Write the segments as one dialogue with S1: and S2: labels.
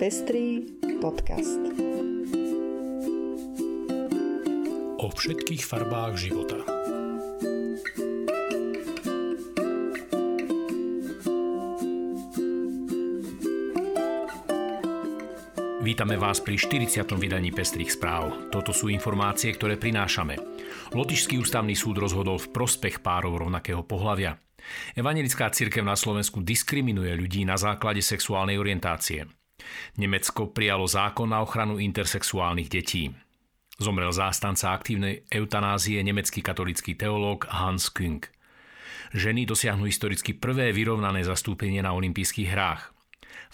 S1: Pestrý podcast.
S2: O všetkých farbách života. Vítame vás pri 40. vydaní Pestrých správ. Toto sú informácie, ktoré prinášame. Lotyšský ústavný súd rozhodol v prospech párov rovnakého pohľavia. Evangelická církev na Slovensku diskriminuje ľudí na základe sexuálnej orientácie. Nemecko prijalo zákon na ochranu intersexuálnych detí. Zomrel zástanca aktívnej eutanázie nemecký katolický teológ Hans Küng. Ženy dosiahnu historicky prvé vyrovnané zastúpenie na olympijských hrách.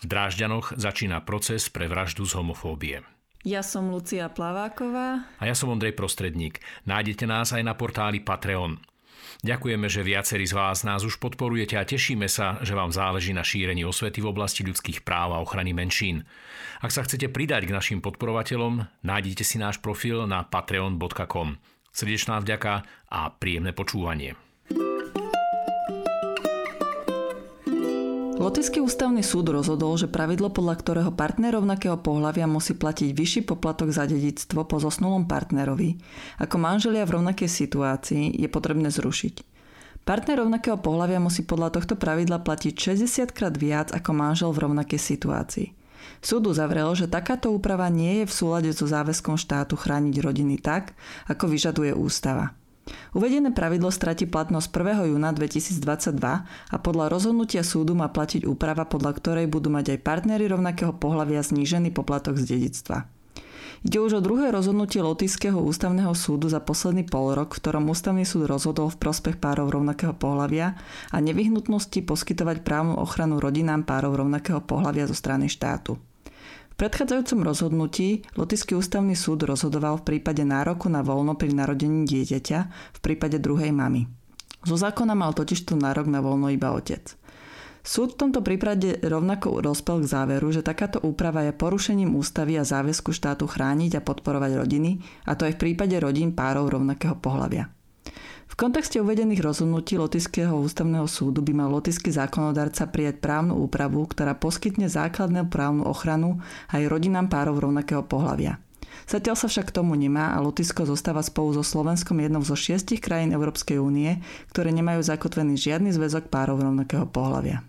S2: V Drážďanoch začína proces pre vraždu z homofóbie.
S3: Ja som Lucia Plaváková.
S2: A ja som Ondrej Prostredník. Nájdete nás aj na portáli Patreon. Ďakujeme, že viacerí z vás nás už podporujete a tešíme sa, že vám záleží na šírení osvety v oblasti ľudských práv a ochrany menšín. Ak sa chcete pridať k našim podporovateľom, nájdete si náš profil na patreon.com. Srdečná vďaka a príjemné počúvanie.
S3: Lotyský ústavný súd rozhodol, že pravidlo, podľa ktorého partner rovnakého pohľavia musí platiť vyšší poplatok za dedictvo po zosnulom partnerovi, ako manželia v rovnakej situácii, je potrebné zrušiť. Partner rovnakého pohľavia musí podľa tohto pravidla platiť 60 krát viac ako manžel v rovnakej situácii. Súd uzavrel, že takáto úprava nie je v súlade so záväzkom štátu chrániť rodiny tak, ako vyžaduje ústava. Uvedené pravidlo stratí platnosť 1. júna 2022 a podľa rozhodnutia súdu má platiť úprava, podľa ktorej budú mať aj partnery rovnakého pohľavia znížený poplatok z dedictva. Ide už o druhé rozhodnutie Lotyšského ústavného súdu za posledný pol rok, v ktorom ústavný súd rozhodol v prospech párov rovnakého pohľavia a nevyhnutnosti poskytovať právnu ochranu rodinám párov rovnakého pohľavia zo strany štátu. Predchádzajúcom rozhodnutí Lotyšský ústavný súd rozhodoval v prípade nároku na voľno pri narodení dieťaťa v prípade druhej mamy. Zo zákona mal totižto nárok na voľno iba otec. Súd v tomto prípade rovnako rozpel k záveru, že takáto úprava je porušením ústavy a záväzku štátu chrániť a podporovať rodiny, a to aj v prípade rodín párov rovnakého pohľavia. V kontexte uvedených rozhodnutí Lotyšského ústavného súdu by mal lotyšský zákonodarca prijať právnu úpravu, ktorá poskytne základnú právnu ochranu aj rodinám párov rovnakého pohľavia. Zatiaľ sa však tomu nemá a Lotyšsko zostáva spolu so Slovenskom jednou zo šiestich krajín Európskej únie, ktoré nemajú zakotvený žiadny zväzok párov rovnakého pohľavia.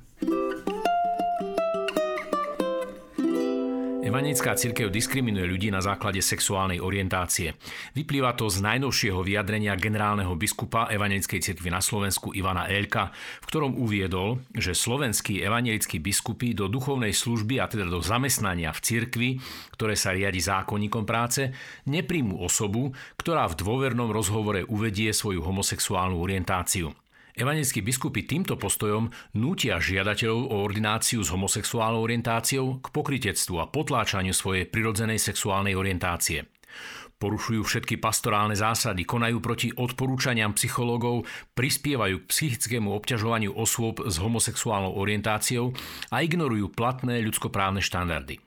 S2: Evanická církev diskriminuje ľudí na základe sexuálnej orientácie. Vyplýva to z najnovšieho vyjadrenia generálneho biskupa Evangelickej cirkvi na Slovensku Ivana Elka, v ktorom uviedol, že slovenskí evangelickí biskupy do duchovnej služby a teda do zamestnania v cirkvi, ktoré sa riadi zákonníkom práce, nepríjmu osobu, ktorá v dôvernom rozhovore uvedie svoju homosexuálnu orientáciu. Evangelickí biskupy týmto postojom nútia žiadateľov o ordináciu s homosexuálnou orientáciou k pokritectvu a potláčaniu svojej prirodzenej sexuálnej orientácie. Porušujú všetky pastorálne zásady, konajú proti odporúčaniam psychológov, prispievajú k psychickému obťažovaniu osôb s homosexuálnou orientáciou a ignorujú platné ľudskoprávne štandardy.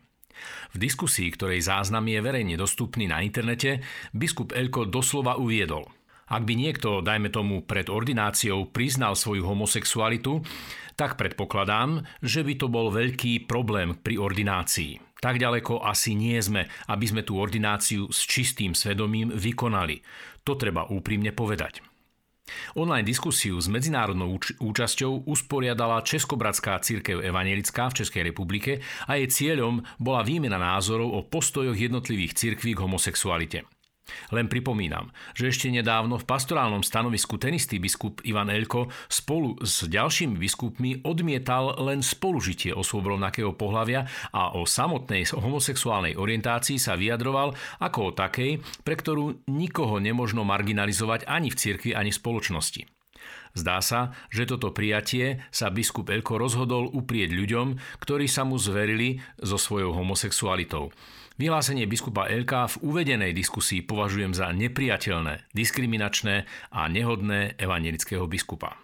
S2: V diskusii, ktorej záznam je verejne dostupný na internete, biskup Elko doslova uviedol – ak by niekto, dajme tomu pred ordináciou, priznal svoju homosexualitu, tak predpokladám, že by to bol veľký problém pri ordinácii. Tak ďaleko asi nie sme, aby sme tú ordináciu s čistým svedomím vykonali. To treba úprimne povedať. Online diskusiu s medzinárodnou úč- účasťou usporiadala Českobratská církev evanelická v Českej republike a jej cieľom bola výmena názorov o postojoch jednotlivých cirkví k homosexualite. Len pripomínam, že ešte nedávno v pastorálnom stanovisku ten istý biskup Ivan Elko spolu s ďalšími biskupmi odmietal len spolužitie osôb rovnakého pohľavia a o samotnej homosexuálnej orientácii sa vyjadroval ako o takej, pre ktorú nikoho nemožno marginalizovať ani v cirkvi, ani v spoločnosti. Zdá sa, že toto prijatie sa biskup Elko rozhodol uprieť ľuďom, ktorí sa mu zverili so svojou homosexualitou. Vyhlásenie biskupa LK v uvedenej diskusii považujem za nepriateľné, diskriminačné a nehodné evangelického biskupa.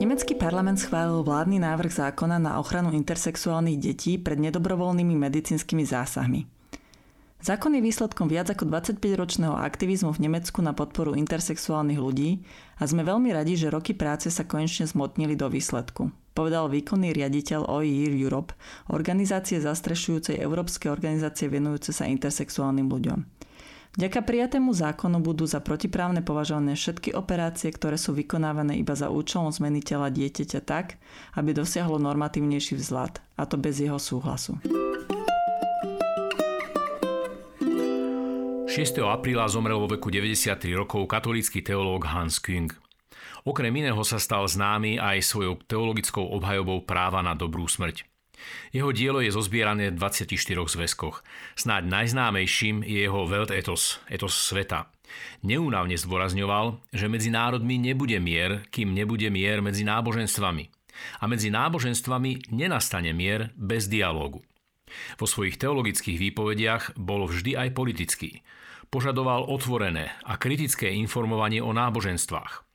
S3: Nemecký parlament schválil vládny návrh zákona na ochranu intersexuálnych detí pred nedobrovoľnými medicínskymi zásahmi. Zákon je výsledkom viac ako 25-ročného aktivizmu v Nemecku na podporu intersexuálnych ľudí a sme veľmi radi, že roky práce sa konečne zmotnili do výsledku. Povedal výkonný riaditeľ OIR Europe, organizácie zastrešujúcej európske organizácie venujúce sa intersexuálnym ľuďom. Vďaka prijatému zákonu budú za protiprávne považované všetky operácie, ktoré sú vykonávané iba za účelom zmeny tela dieťaťa tak, aby dosiahlo normatívnejší vzhľad, a to bez jeho súhlasu.
S2: 6. apríla zomrel vo veku 93 rokov katolícky teológ Hans Küng. Okrem iného sa stal známy aj svojou teologickou obhajobou práva na dobrú smrť. Jeho dielo je zozbierané v 24 zväzkoch. Snáď najznámejším je jeho Weltetos, etos sveta. Neúnavne zdôrazňoval, že medzi národmi nebude mier, kým nebude mier medzi náboženstvami. A medzi náboženstvami nenastane mier bez dialógu. Vo svojich teologických výpovediach bol vždy aj politický. Požadoval otvorené a kritické informovanie o náboženstvách.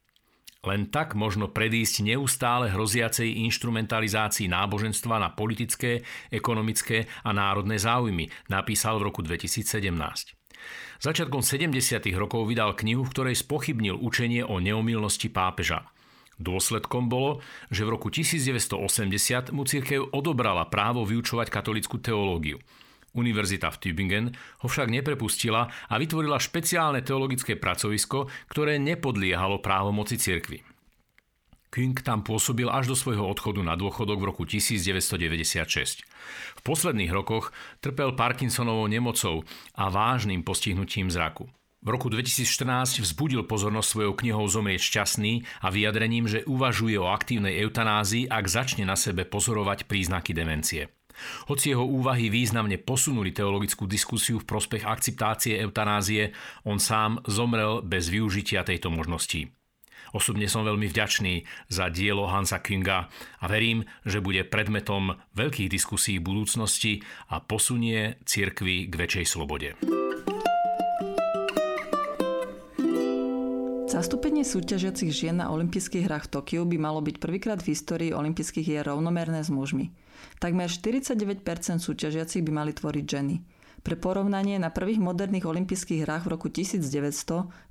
S2: Len tak možno predísť neustále hroziacej instrumentalizácii náboženstva na politické, ekonomické a národné záujmy, napísal v roku 2017. Začiatkom 70. rokov vydal knihu, v ktorej spochybnil učenie o neomilnosti pápeža. Dôsledkom bolo, že v roku 1980 mu církev odobrala právo vyučovať katolickú teológiu. Univerzita v Tübingen ho však neprepustila a vytvorila špeciálne teologické pracovisko, ktoré nepodliehalo právomoci cirkvi. King tam pôsobil až do svojho odchodu na dôchodok v roku 1996. V posledných rokoch trpel Parkinsonovou nemocou a vážnym postihnutím zraku. V roku 2014 vzbudil pozornosť svojou knihou Zomrieť šťastný a vyjadrením, že uvažuje o aktívnej eutanázii, ak začne na sebe pozorovať príznaky demencie. Hoci jeho úvahy významne posunuli teologickú diskusiu v prospech akceptácie eutanázie, on sám zomrel bez využitia tejto možnosti. Osobne som veľmi vďačný za dielo Hansa Kinga a verím, že bude predmetom veľkých diskusí v budúcnosti a posunie cirkvi k väčšej slobode.
S3: Zastúpenie súťažiacich žien na olympijských hrách v Tokiu by malo byť prvýkrát v histórii olympijských hier rovnomerné s mužmi. Takmer 49% súťažiacich by mali tvoriť ženy. Pre porovnanie na prvých moderných olympijských hrách v roku 1900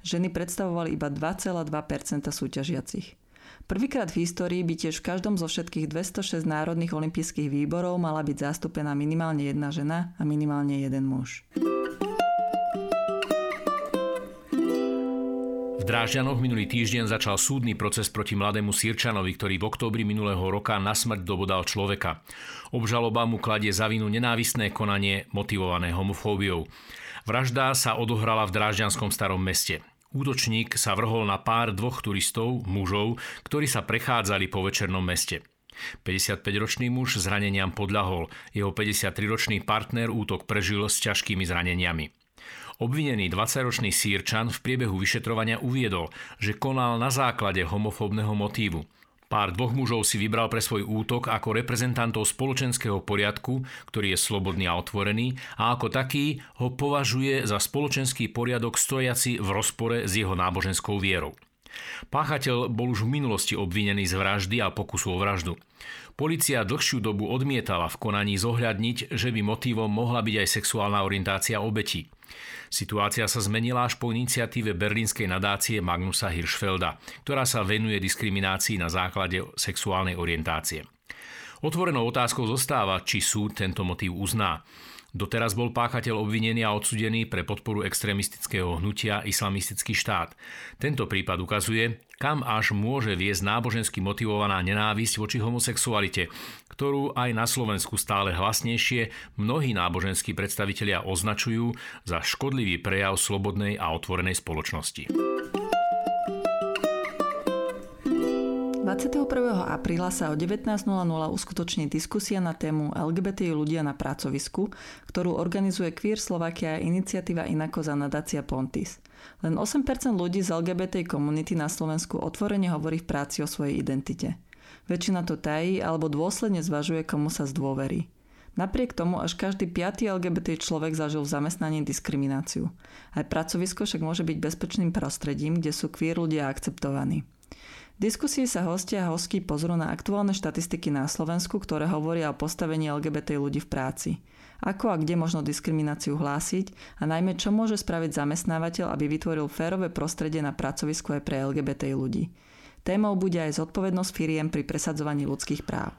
S3: ženy predstavovali iba 2,2% súťažiacich. Prvýkrát v histórii by tiež v každom zo všetkých 206 národných olympijských výborov mala byť zastúpená minimálne jedna žena a minimálne jeden muž.
S2: V Drážďanoch minulý týždeň začal súdny proces proti mladému Sýrčanovi, ktorý v októbri minulého roka na smrť dobodal človeka. Obžaloba mu kladie za vinu nenávistné konanie motivované homofóbiou. Vražda sa odohrala v Drážďanskom starom meste. Útočník sa vrhol na pár dvoch turistov, mužov, ktorí sa prechádzali po večernom meste. 55-ročný muž zraneniam podľahol, jeho 53-ročný partner útok prežil s ťažkými zraneniami. Obvinený 20-ročný sírčan v priebehu vyšetrovania uviedol, že konal na základe homofóbneho motívu. Pár dvoch mužov si vybral pre svoj útok ako reprezentantov spoločenského poriadku, ktorý je slobodný a otvorený, a ako taký ho považuje za spoločenský poriadok stojaci v rozpore s jeho náboženskou vierou. Páchateľ bol už v minulosti obvinený z vraždy a pokusu o vraždu. Polícia dlhšiu dobu odmietala v konaní zohľadniť, že by motívom mohla byť aj sexuálna orientácia obetí. Situácia sa zmenila až po iniciatíve berlínskej nadácie Magnusa Hirschfelda, ktorá sa venuje diskriminácii na základe sexuálnej orientácie. Otvorenou otázkou zostáva, či súd tento motív uzná. Doteraz bol páchateľ obvinený a odsudený pre podporu extrémistického hnutia Islamistický štát. Tento prípad ukazuje, kam až môže viesť nábožensky motivovaná nenávisť voči homosexualite, ktorú aj na Slovensku stále hlasnejšie mnohí náboženskí predstavitelia označujú za škodlivý prejav slobodnej a otvorenej spoločnosti.
S3: 21. apríla sa o 19.00 uskutoční diskusia na tému LGBT ľudia na pracovisku, ktorú organizuje Queer Slovakia iniciatíva Inako za nadácia Pontis. Len 8% ľudí z LGBT komunity na Slovensku otvorene hovorí v práci o svojej identite. Väčšina to tají alebo dôsledne zvažuje, komu sa zdôverí. Napriek tomu až každý piatý LGBT človek zažil v zamestnaní diskrimináciu. Aj pracovisko však môže byť bezpečným prostredím, kde sú queer ľudia akceptovaní diskusii sa hostia a hostky pozrú na aktuálne štatistiky na Slovensku, ktoré hovoria o postavení LGBT ľudí v práci. ako a kde možno diskrimináciu hlásiť a najmä čo môže spraviť zamestnávateľ, aby vytvoril férové prostredie na pracovisku aj pre LGBT ľudí. Témou bude aj zodpovednosť firiem pri presadzovaní ľudských práv.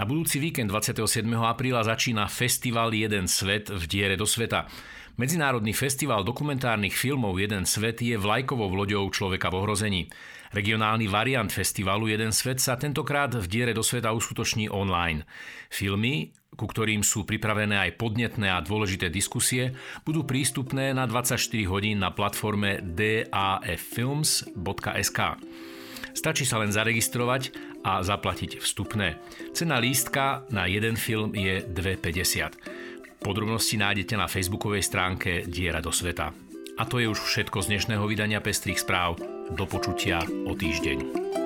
S2: Na budúci víkend 27. apríla začína festival Jeden svet v diere do sveta. Medzinárodný festival dokumentárnych filmov Jeden svet je vlajkovou loďou človeka v ohrození. Regionálny variant festivalu Jeden svet sa tentokrát v diere do sveta uskutoční online. Filmy, ku ktorým sú pripravené aj podnetné a dôležité diskusie, budú prístupné na 24 hodín na platforme daffilms.sk. Stačí sa len zaregistrovať a zaplatiť vstupné. Cena lístka na jeden film je 2,50. Podrobnosti nájdete na facebookovej stránke Diera do sveta. A to je už všetko z dnešného vydania Pestrých správ. Do počutia o týždeň.